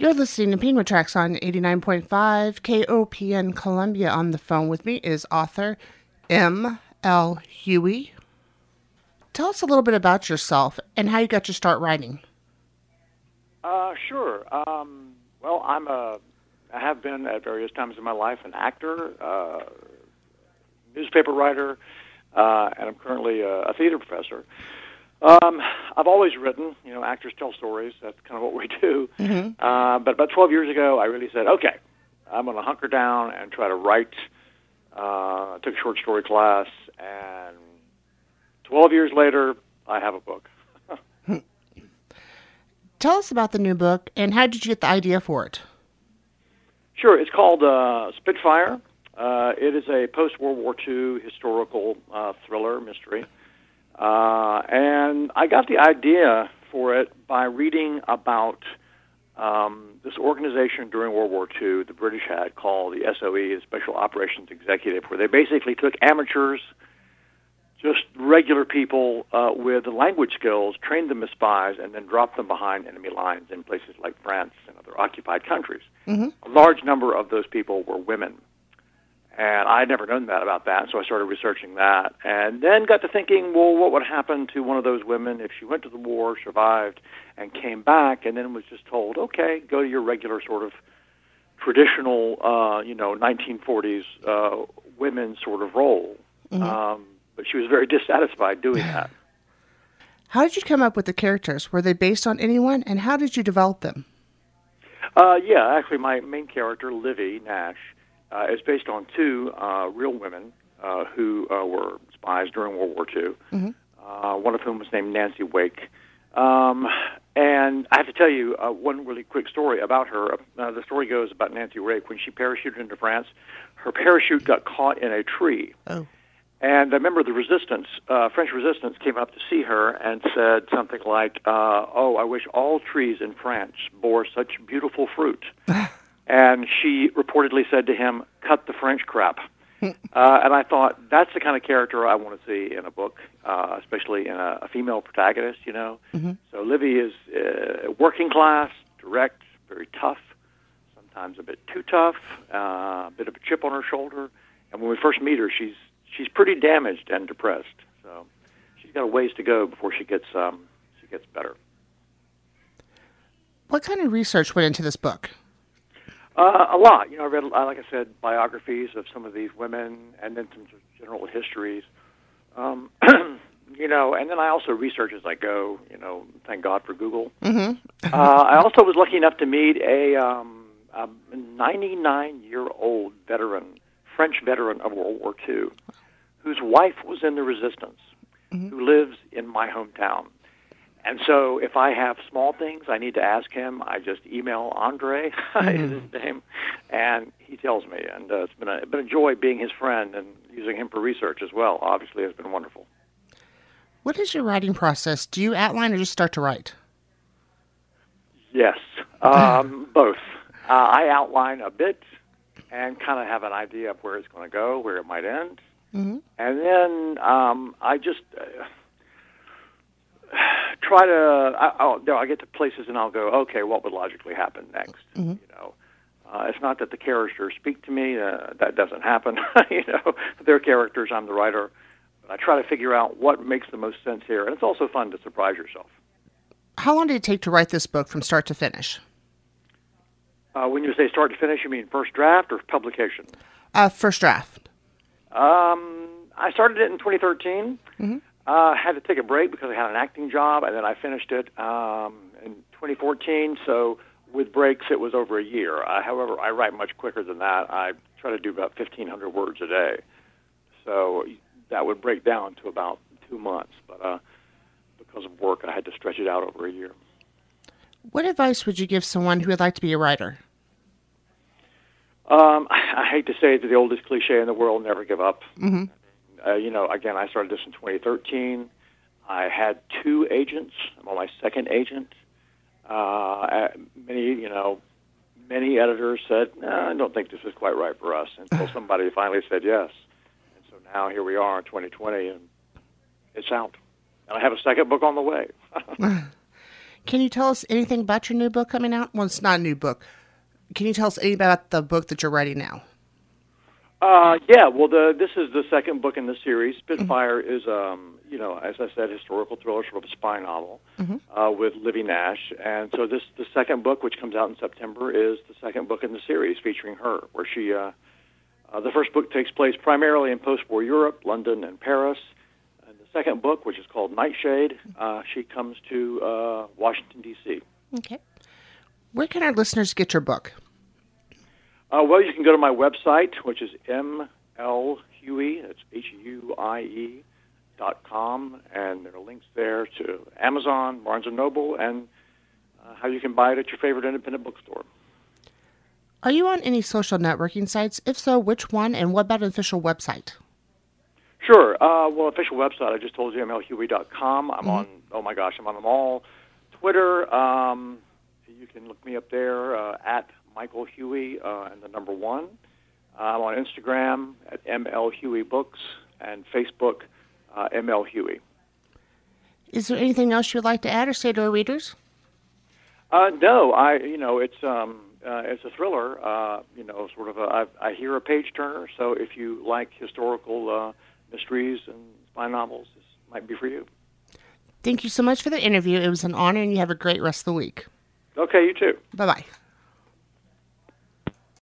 You're listening to Penguin Tracks on 89.5 KOPN Columbia. On the phone with me is author M. L. Huie. Tell us a little bit about yourself and how you got your start writing. Uh, sure. Um, well, I'm a, I have been at various times in my life an actor, uh, newspaper writer, uh, and I'm currently a, a theater professor. Um, I've always written. You know, actors tell stories. That's kind of what we do. Mm-hmm. Uh, but about 12 years ago, I really said, okay, I'm going to hunker down and try to write. Uh, I took a short story class, and 12 years later, I have a book. Tell us about the new book and how did you get the idea for it? Sure. It's called uh, Spitfire. Uh, it is a post World War II historical uh, thriller mystery. Uh, and I got the idea for it by reading about um, this organization during World War II the British had called the SOE, the Special Operations Executive, where they basically took amateurs, just regular people uh, with language skills, trained them as spies, and then dropped them behind enemy lines in places like France and other occupied countries. Mm-hmm. A large number of those people were women. And I had never known that about that, so I started researching that. And then got to thinking, well, what would happen to one of those women if she went to the war, survived, and came back, and then was just told, okay, go to your regular sort of traditional, uh, you know, 1940s uh, women sort of role. Mm-hmm. Um, but she was very dissatisfied doing that. How did you come up with the characters? Were they based on anyone, and how did you develop them? Uh, yeah, actually, my main character, Livy Nash, uh, is based on two uh, real women uh, who uh, were spies during World War II. Mhm. Uh, one of whom was named Nancy Wake. Um, and I have to tell you uh, one really quick story about her. Uh, the story goes about Nancy Wake. When she parachuted into France, her parachute got caught in a tree. Oh. And I remember the resistance, uh, French resistance, came up to see her and said something like, uh, "Oh, I wish all trees in France bore such beautiful fruit." and she reportedly said to him, "Cut the French crap." uh, and I thought that's the kind of character I want to see in a book, uh, especially in a, a female protagonist. You know, Mhm. so Livy is uh, working class, direct, very tough, sometimes a bit too tough, uh, a bit of a chip on her shoulder. And when we first meet her, she's she's pretty damaged and depressed. So she's got a ways to go before she gets um, she gets better. What kind of research went into this book? Uh, a lot. You know, I read, uh, like I said, biographies of some of these women, and then some general histories. Um, you know, and then I also research as I go. You know, thank God for Google. Mm-hmm. uh, I also was lucky enough to meet a, um, a 99-year-old veteran, French veteran of World War II, whose wife was in the resistance, Mhm. who lives in my hometown. And so, if I have small things I need to ask him, I just email Andre, name, and he tells me. And uh, it's been a, been a joy being his friend and using him for research as well. Obviously, has been wonderful. What is your writing process? Do you outline or just start to write? Yes, um, both. Uh, I outline a bit and kind of have an idea of where it's going to go, where it might end, Mm-hmm. and then um, I just uh, try to. I, I'll, know, I get to places and I'll go, okay, what would logically happen next? Mhm. You know, uh, it's not that the characters speak to me. Uh, that doesn't happen. you know, they're characters. I'm the writer. I try to figure out what makes the most sense here, and it's also fun to surprise yourself. How long did it take to write this book from start to finish? Uh, when you say start to finish, you mean first draft or publication? Uh, first draft. Um, I started it in 2013. Mhm. Uh, had to take a break because I had an acting job, and then I finished it um, in 2014. So with breaks, it was over a year. Uh, however, I write much quicker than that. I try to do about 1,500 words a day. So that would break down to about two months. But uh, because of work, I had to stretch it out over a year. What advice would you give someone who would like to be a writer? Um, I hate to say it, the oldest cliche in the world: never give up. Mm-hmm. Uh, you know, again, I started this in 2013. I had two agents. I'm on my second agent. Uh, many, you know, many editors said, no, "I don't think this is quite right for us," until somebody finally said yes. And so now here we are in 2020, and it's out. And I have a second book on the way. Can you tell us anything about your new book coming out? Well, it's not a new book. Can you tell us anything about the book that you're writing now? Uh, yeah, well, the, this is the second book in the series. Spitfire is, um, you know, as I said, historical thriller, sort of a spy novel uh, with Livy Nash. And so this, the second book, which comes out in September, is the second book in the series featuring her, where she, uh, uh, the first book takes place primarily in post-war Europe, London and Paris. And the second book, which is called Nightshade, uh, she comes to uh, Washington, D.C. Okay. Where can our listeners get your book? Uh, well, you can go to my website, which is mlhuie, that's H-U-I-E, dot com, and there are links there to Amazon, Barnes & Noble, and uh, how you can buy it at your favorite independent bookstore. Are you on any social networking sites? If so, which one, and what about an official website? Sure. Uh, well, official website, I just told you, mlhuie.com. I'm on, oh my gosh, I'm on them all. Twitter, um, you can look me up there uh, at Michael Huie uh, and the number one. I'm on Instagram at ML Huie Books and Facebook, uh, ML Huie. Is there anything else you'd like to add or say to our readers? Uh, no, I, you know, it's, um, uh, it's a thriller, uh, you know, sort of a, I, I hear a page turner, so if you like historical uh, mysteries and spy novels, this might be for you. Thank you so much for the interview. It was an honor, and you have a great rest of the week. Okay, you too. Bye bye.